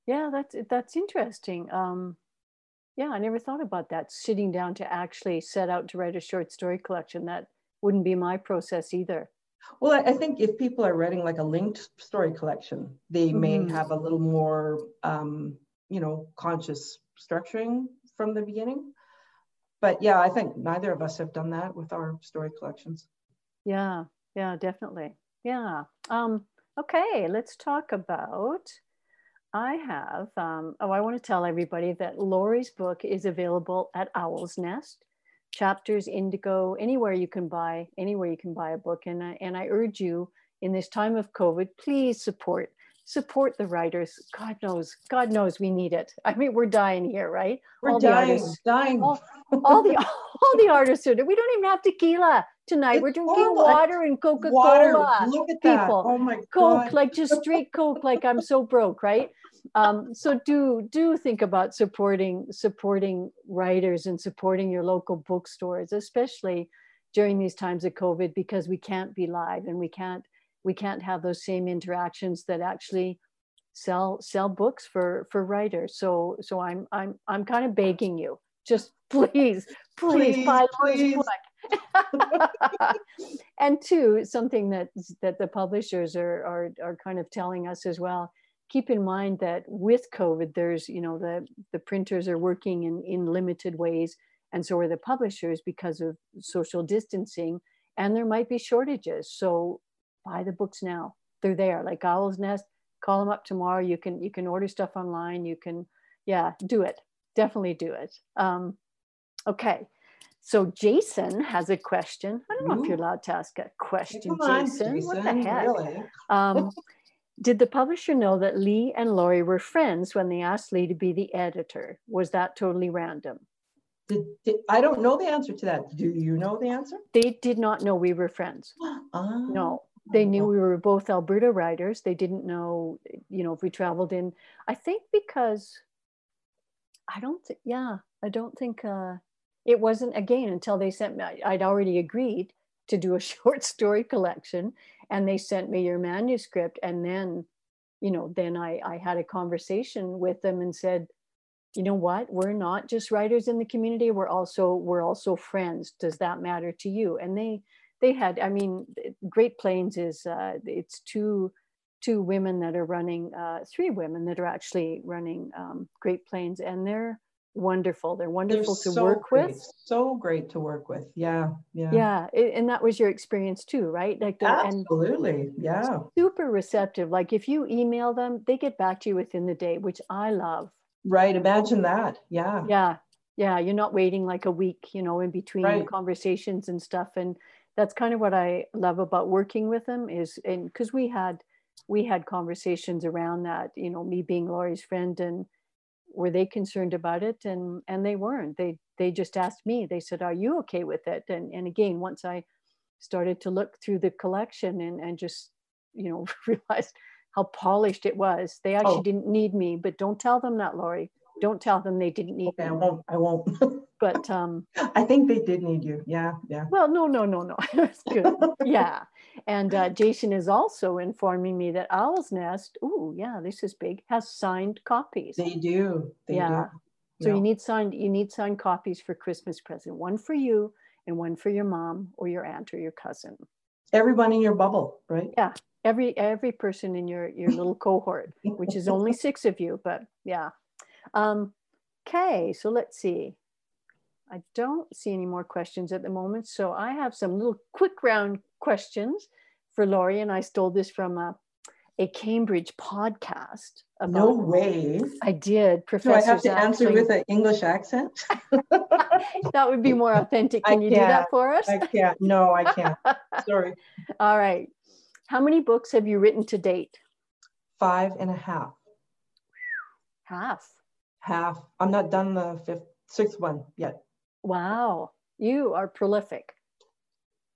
Yeah that's that's interesting. Um yeah i never thought about that sitting down to actually set out to write a short story collection. That wouldn't be my process either Well, I, I think if people are writing like a linked story collection, they may Mhm. have a little more, um, you know, conscious structuring from the beginning. But yeah, I think neither of us have done that with our story collections. Yeah, yeah, definitely. Yeah. Um, okay, let's talk about. I have, um, oh, I want to tell everybody that Lori's book is available at Owl's Nest, Chapters, Indigo, anywhere you can buy, anywhere you can buy a book. And I, and I urge you in this time of COVID, please support, support the writers. God knows, God knows we need it. I mean, we're dying here, right? We're All the dying, artists- dying. all- all the all the artists are. We don't even have tequila tonight. It's We're drinking. Water and Coca Water, Cola, look at that. people. Oh my Coke, God. like just straight Coke. Like I'm so broke, right? Um, so do do think about supporting supporting writers and supporting your local bookstores, especially during these times of COVID, because we can't be live and we can't we can't have those same interactions that actually sell sell books for for writers. So so I'm I'm I'm kind of begging you, just please please, Please, buy please. book. and two, something that that the publishers are, are are kind of telling us as well. Keep in mind that with COVID, there's you know the the printers are working in in limited ways, and so are the publishers because of social distancing, and there might be shortages. So buy the books now; they're there. Like Owl's Nest, call them up tomorrow. You can you can order stuff online. You can yeah do it. Definitely do it. Um, okay. So Jason has a question. I don't know if you're allowed to ask a question, Come on, Jason. What the heck? Really? Um, did the publisher know that Lee and Lori were friends when they asked Lee to be the editor? Was that totally random? Did, did, I don't know the answer to that. Do you know the answer? They did not know we were friends. Ah, No, they knew oh. we were both Alberta writers. They didn't know, you know, if we traveled in. I think because I don't think, yeah, I don't think uh, it wasn't again until they sent me. I'd already agreed to do a short story collection, and they sent me your manuscript, and then, you know, then I I had a conversation with them and said, you know what, we're not just writers in the community. We're also we're also friends. Does that matter to you? And they they had i mean great plains is uh, it's two two women that are running uh, three women that are actually running um, great plains and they're wonderful they're They're wonderful to so work great, with So great to work with. Yeah, yeah. yeah a- and that was your experience too right like the, Absolutely. Yeah. super receptive like if you email them they get back to you within the day which i love Right. Imagine that. Yeah. yeah yeah you're not waiting like a week you know in between Right. conversations and stuff and that's kind of what i love about working with them is and because we had we had conversations around that you know me being lori's friend and were they concerned about it? And and they weren't. They they just asked me. They said are you okay with it? And and again once i started to look through the collection and and just you know realized how polished it was they actually Oh. didn't need me. But don't tell them that lori don't tell them they didn't need Okay, I me won't. I won't. but um I think they did need you. Yeah. Yeah. well no no no no it's good yeah and uh, jason is also informing me that owl's nest oh yeah this is big has signed copies They do. They Yeah. do. so Yeah. you need signed you need signed copies for christmas present one for you and one for your mom or your aunt or your cousin everyone in your bubble, right? Yeah every every person in your your little cohort which is only six of you but yeah um okay so let's see i don't see any more questions at the moment so i have some little quick round questions for lori and i stole this from a, a cambridge podcast about No way. i did Professor. Do I have to answer with an English accent? that would be more authentic I can you do that for us I can't. No, I can't. Sorry. all right how many books have you written to date Five and a half. half Half. I'm not done the fifth, sixth one yet. Wow, you are prolific.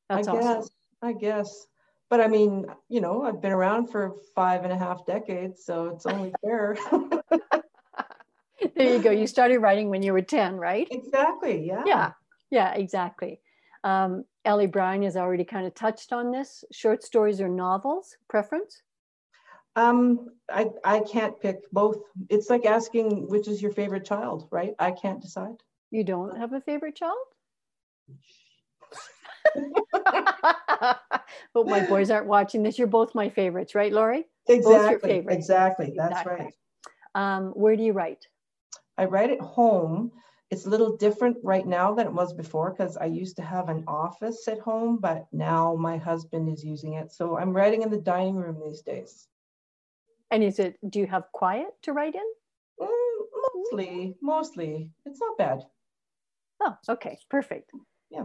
That's I guess. I guess. But I mean, you know, I've been around for five and a half decades, so it's only fair. There you go. You started writing when you were 10, right? exactly. Yeah. Yeah, yeah, exactly. Um, Ellie Bryan has already kind of touched on this. Short stories or novels, preference? Um, I I can't pick both. It's like asking which is your favorite child, right? I can't decide. You don't have a favorite child? Hope my boys aren't watching this. You're both my favorites, right, Lori? Exactly. Exactly. That's Exactly. right. Um, where do you write? I write at home. It's a little different right now than it was before because I used to have an office at home, but now my husband is using it. So I'm writing in the dining room these days. And is it? Do you have quiet to write in? Mm, mostly, mostly. It's not bad. Oh, okay, perfect. Yeah.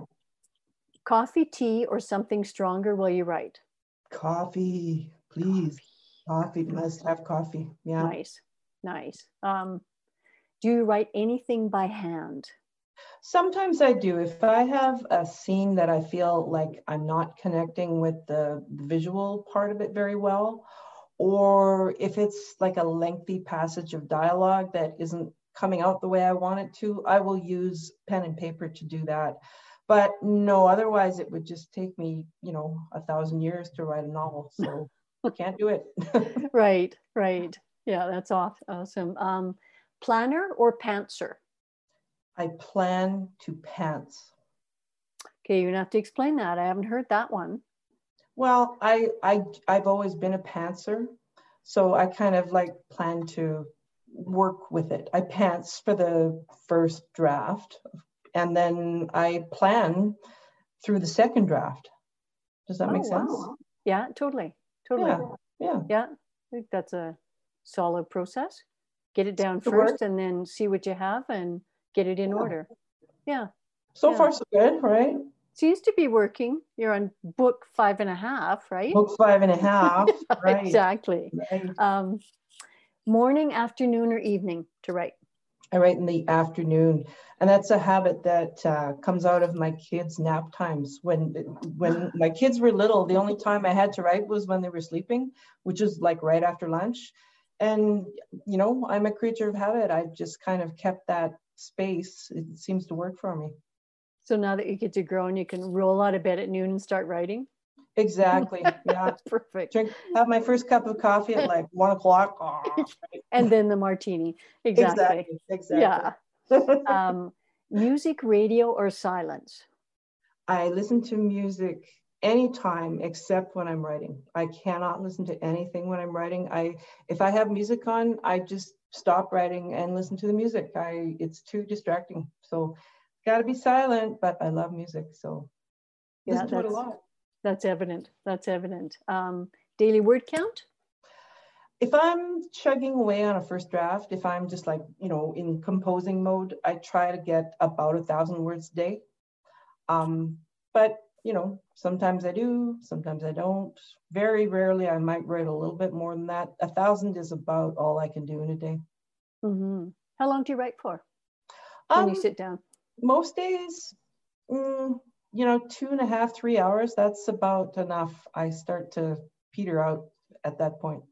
Coffee, tea, or something stronger while you write. Coffee, please. Coffee, must have coffee. Yeah. Nice, nice. Um, do you write anything by hand? Sometimes I do. If I have a scene that I feel like I'm not connecting with the visual part of it very well, or if it's like a lengthy passage of dialogue that isn't coming out the way I want it to, I will use pen and paper to do that. But no, otherwise it would just take me, you know, a thousand years to write a novel. So I can't do it. Right, right. Yeah, that's awesome. Um, planner or pantser? I plan to pants. Okay, you're gonna have to explain that. I haven't heard that one. Well, I, I, I've always been a pantser. So I kind of like plan to work with it. I pants for the first draft and then I plan through the second draft. Does that make Oh, sense? wow. Yeah, totally, totally. Yeah, yeah. Yeah, I think that's a solid process. Get it down first and then see what you have and get it in Yeah. order. Yeah, So Yeah. far, so good, right? Seems to be working. You're on book five and a half, right? Book five and a half, right? exactly. right. Um, morning, afternoon, or evening to write. I write in the afternoon, and that's a habit that uh, comes out of my kids' nap times. When when my kids were little, the only time I had to write was when they were sleeping, which is like right after lunch. And you know, I'm a creature of habit. I've just kind of kept that space. It seems to work for me. So now that you get to grow and you can roll out of bed at noon and start writing. Exactly. Yeah. Perfect. Drink. Have my first cup of coffee at like one o'clock. Oh, And then the martini. Exactly. exactly. Yeah. Um, music, radio, or silence. I listen to music anytime except when I'm writing. I cannot listen to anything when I'm writing. I if I have music on, I just stop writing and listen to the music. I it's too distracting. So got to be silent, but I love music, so Yeah, listen to it a that's- lot. That's evident. That's evident. Um, daily word count. If I'm chugging away on a first draft, if I'm just like, you know, in composing mode, I try to get about a thousand words a day. Um, but you know, sometimes I do, sometimes I don't. Very rarely I might write a little bit more than that. A thousand is about all I can do in a day. hmm How long do you write for when Um, you sit down? Most days, mm, you know, two and a half, three hours, that's about enough. I start to peter out at that point.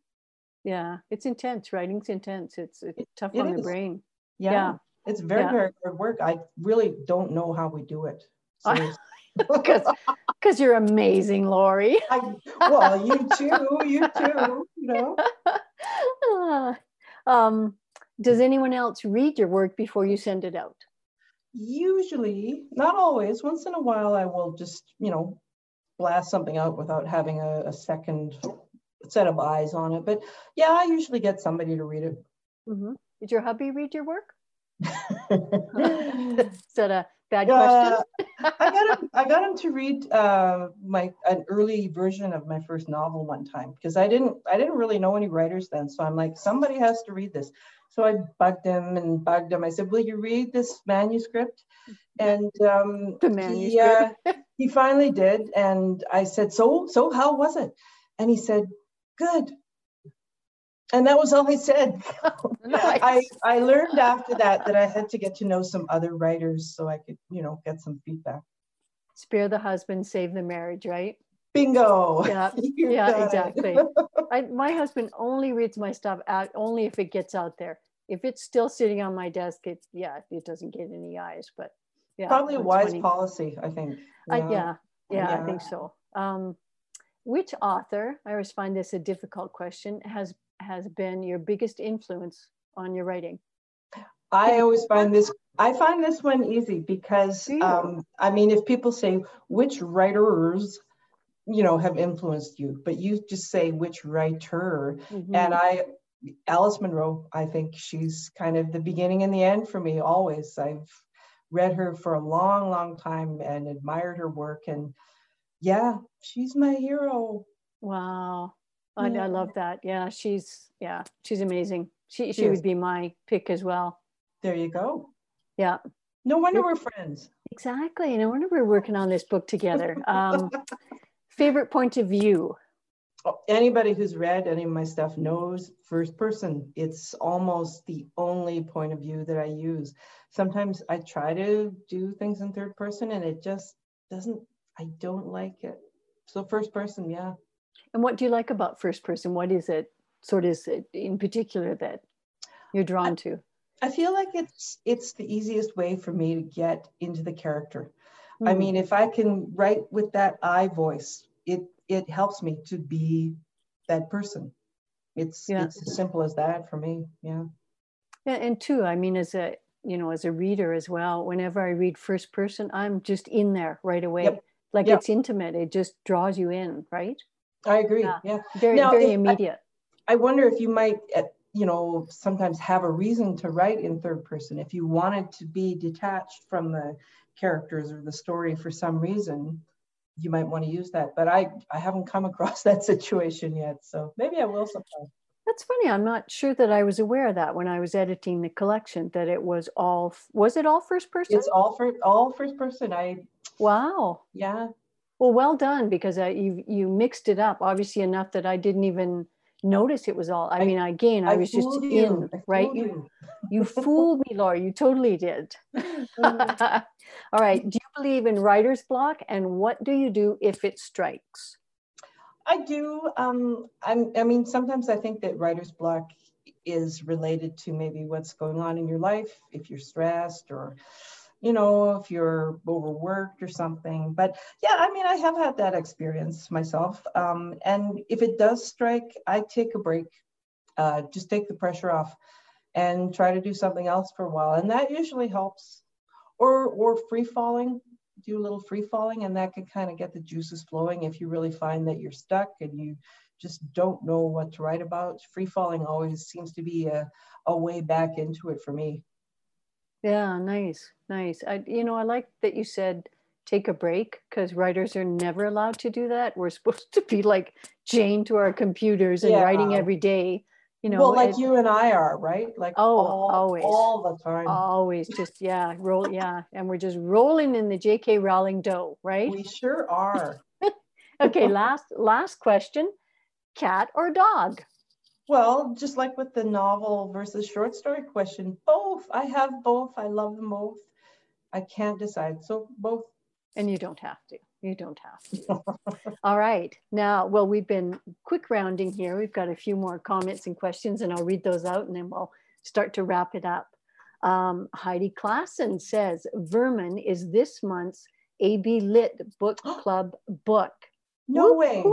Yeah, it's intense. Writing's intense. It's, it's tough it on the brain. Yeah. Yeah. It's very, Yeah. very hard work. I really don't know how we do it. Because because you're amazing, Lori. I, well, you too, you too, you know. Ah, um, does anyone else read your work before you send it out? Usually, not always, once in a while, I will just, you know, blast something out without having a, a second set of eyes on it. But yeah, I usually get somebody to read it. Mhm. Did your hubby read your work? yeah, Is bad question? I got him. I got him to read uh, my an early version of my first novel one time because I didn't. I didn't really know any writers then, so I'm like, somebody has to read this. So I bugged him and bugged him. I said, "Will you read this manuscript?" And um, The He, uh, manuscript. he finally did, and I said, "So, so how was it?" And he said, "Good." And that was all I said. Nice. I, I learned after that that I had to get to know some other writers so I could, you know, get some feedback. Spare the husband, save the marriage, right? Bingo. Yeah, yeah, exactly. I, my husband only reads my stuff out only if it gets out there. If it's still sitting on my desk, it's yeah, it doesn't get any eyes. But yeah, Probably a wise policy, I think. I, Yeah. yeah, yeah, I think so. Um, which author? I always find this a difficult question. Has has been your biggest influence on your writing? I always find this I find this one easy because, um, I mean, if people say which writers, you know, have influenced you, but you just say which writer, mm-hmm. and I, Alice Munro, I think she's kind of the beginning and the end for me always. I've read her for a long, long time and admired her work, and yeah, she's my hero. Wow, I, I love that. Yeah, she's yeah, she's amazing. She she, she would be my pick as well. There you go. Yeah. No wonder we're friends. Exactly. No wonder we're working on this book together. Um, favorite point of view? Oh, anybody who's read any of my stuff knows first person. It's almost the only point of view that I use. Sometimes I try to do things in third person and it just doesn't, I don't like it. So first person, yeah. And what do you like about first person? What is it, sort of in particular, that you're drawn to? I feel like it's it's the easiest way for me to get into the character. Mm. I hmm. mean, if I can write with that I voice, it it helps me to be that person. It's yeah. it's as simple as that for me. Yeah. Yeah, and two, I mean, as a you know, as a reader as well, whenever I read first person, I'm just in there right away. Yep. Like yep. it's intimate. It just draws you in, right? I agree. Yeah. yeah. Very, now, very immediate. I, I wonder if you might eh, you know, sometimes have a reason to write in third person. If you wanted to be detached from the characters or the story for some reason, you might want to use that. But I, I haven't come across that situation yet. So maybe I will sometime. That's funny. I'm not sure that I was aware of that when I was editing the collection. That it was all was it all first person? It's all for all first person. I wow. Yeah. Well, well done because I, you you mixed it up obviously enough that I didn't even notice it was all. I, I mean, again, I, I was just you. in, right? You, you fooled me, Laura. You totally did. all right. Do you believe in writer's block, and what do you do if it strikes? I do. Um, I'm, I mean, sometimes I think that writer's block is related to maybe what's going on in your life, if you're stressed or you know, if you're overworked or something. But yeah, I mean, I have had that experience myself. Um, and if it does strike, I take a break, uh, just take the pressure off and try to do something else for a while. And that usually helps. Or, or free falling, do a little free falling, and that can kind of get the juices flowing if you really find that you're stuck and you just don't know what to write about. Free falling always seems to be a, a way back into it for me. Yeah, nice, nice. I, you know, I like that you said take a break because writers are never allowed to do that. We're supposed to be like chained to our computers and yeah. writing every day. You know, well, like you and I are, right? Like oh, all, always, all the time, always, just yeah, roll, yeah, and we're just rolling in the J.K. Rowling dough, right? We sure are. okay, last last question: cat or dog? Well, just like with the novel versus short story question, both. I have both. I love them both. I can't decide. So both. And you don't have to. You don't have to. All right. Now, well, we've been quick rounding here. We've got a few more comments and questions, and I'll read those out and then we'll start to wrap it up. Um, Heidi Klassen says Vermin is this month's AB Lit Book Club book. No way.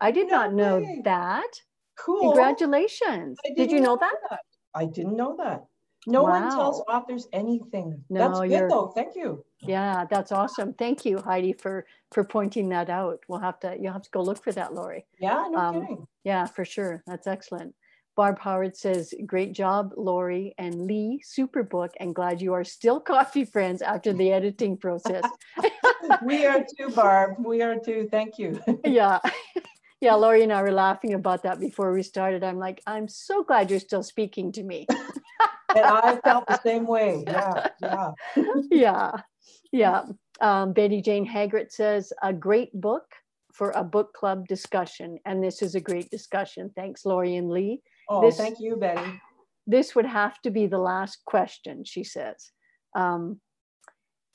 I did no not know way. that. Cool. Congratulations. Did you know that? that? I didn't know that. No wow. one tells authors anything. No, that's good though. Thank you. Yeah, that's awesome. Thank you, Heidi, for for pointing that out. We'll have to you'll have to go look for that, Lori. Yeah, no um, kidding. Yeah, for sure. That's excellent. Barb Howard says, "Great job, Lori and Lee. Super book, and glad you are still coffee friends after the editing process." we are too, Barb. We are too. Thank you. yeah yeah, Lori and I were laughing about that before we started. I'm like, I'm so glad you're still speaking to me. And I felt the same way. Yeah, yeah. yeah, yeah. Um, Betty Jane Hegerat says, a great book for a book club discussion. And this is a great discussion. Thanks, Lori and Lee. Oh, this, thank you, Betty. This would have to be the last question, she says. Um,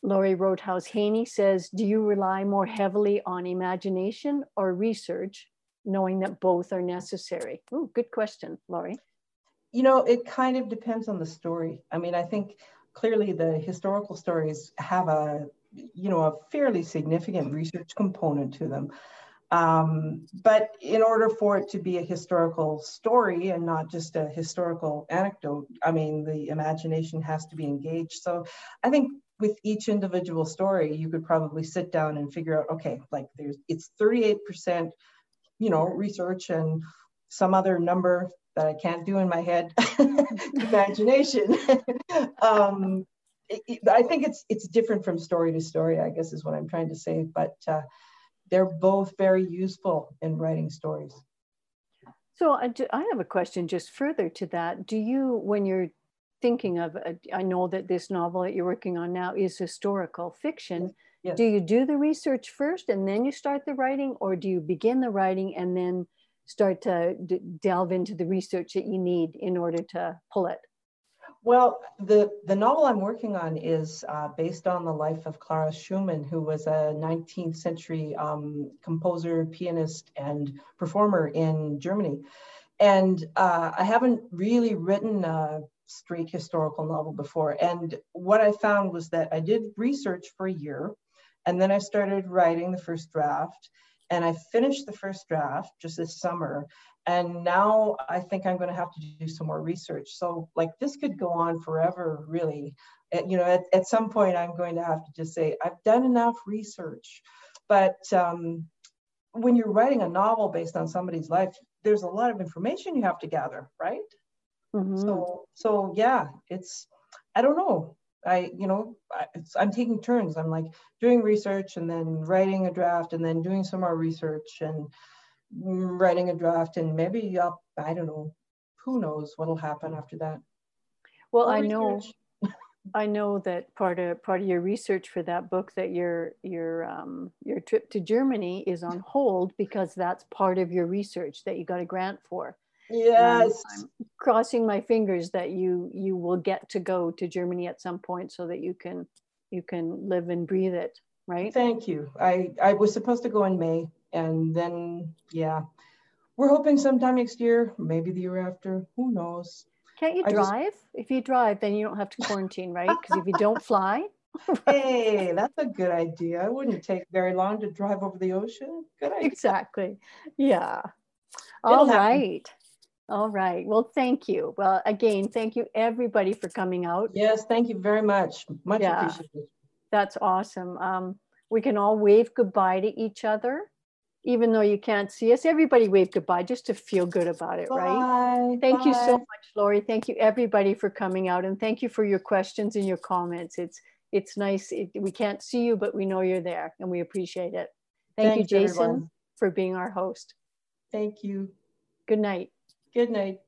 Laurie Roadhouse Haney says, do you rely more heavily on imagination or research, knowing that both are necessary? Oh, good question, Laurie. You know, it kind of depends on the story. I mean, I think clearly the historical stories have a, you know, a fairly significant research component to them. Um, but in order for it to be a historical story and not just a historical anecdote, I mean, the imagination has to be engaged. So I think with each individual story, you could probably sit down and figure out, okay, like there's it's 38%, you know, research and some other number that I can't do in my head, imagination. um, it, it, I think it's it's different from story to story. I guess is what I'm trying to say. But uh, they're both very useful in writing stories. So I, do, I have a question just further to that. Do you, when you're thinking of, a, I know that this novel that you're working on now is historical fiction. Yes. Yes. Do you do the research first and then you start the writing, or do you begin the writing and then start to delve into the research that you need in order to pull it? Well, the, the novel I'm working on is uh, based on the life of Clara Schumann, who was a 19th century um, composer, pianist, and performer in Germany. And uh, I haven't really written a straight historical novel before. And what I found was that I did research for a year, and then I started writing the first draft. And I finished the first draft just this summer. And now I think I'm going to have to do some more research. So, like, this could go on forever, really. you know, at, at some point, I'm going to have to just say, I've done enough research. But um, when you're writing a novel based on somebody's life, there's a lot of information you have to gather, right? Mm-hmm. So, so yeah, it's, I don't know. I, you know, I, I'm taking turns. I'm like doing research and then writing a draft and then doing some more research and writing a draft and maybe up, I don't know, who knows what'll happen after that. Well, I know, I know that part of part of your research for that book that your your um, your trip to Germany is on hold because that's part of your research that you got a grant for. Um, yes. I'm crossing my fingers that you you will get to go to Germany at some point so that you can you can live and breathe it, right? Thank you. I I was supposed to go in May and then yeah. We're hoping sometime next year, maybe the year after, who knows. Can't you drive? Just... If you drive, then you don't have to quarantine, right? Because if you don't fly. hey, that's a good idea. It wouldn't take very long to drive over the ocean. Good idea. Exactly. Yeah. All right. All right. Well, thank you. Well, again, thank you everybody for coming out. Yes, thank you very much. Much yeah, appreciated. That's awesome. Um, we can all wave goodbye to each other, even though you can't see us. Everybody wave goodbye just to feel good about it, bye, right? Thank bye. you so much, Lori. Thank you everybody for coming out, and thank you for your questions and your comments. It's it's nice. It, we can't see you, but we know you're there, and we appreciate it. Thank Thanks, you, Jason, everyone. for being our host. Thank you. Good night. Good night.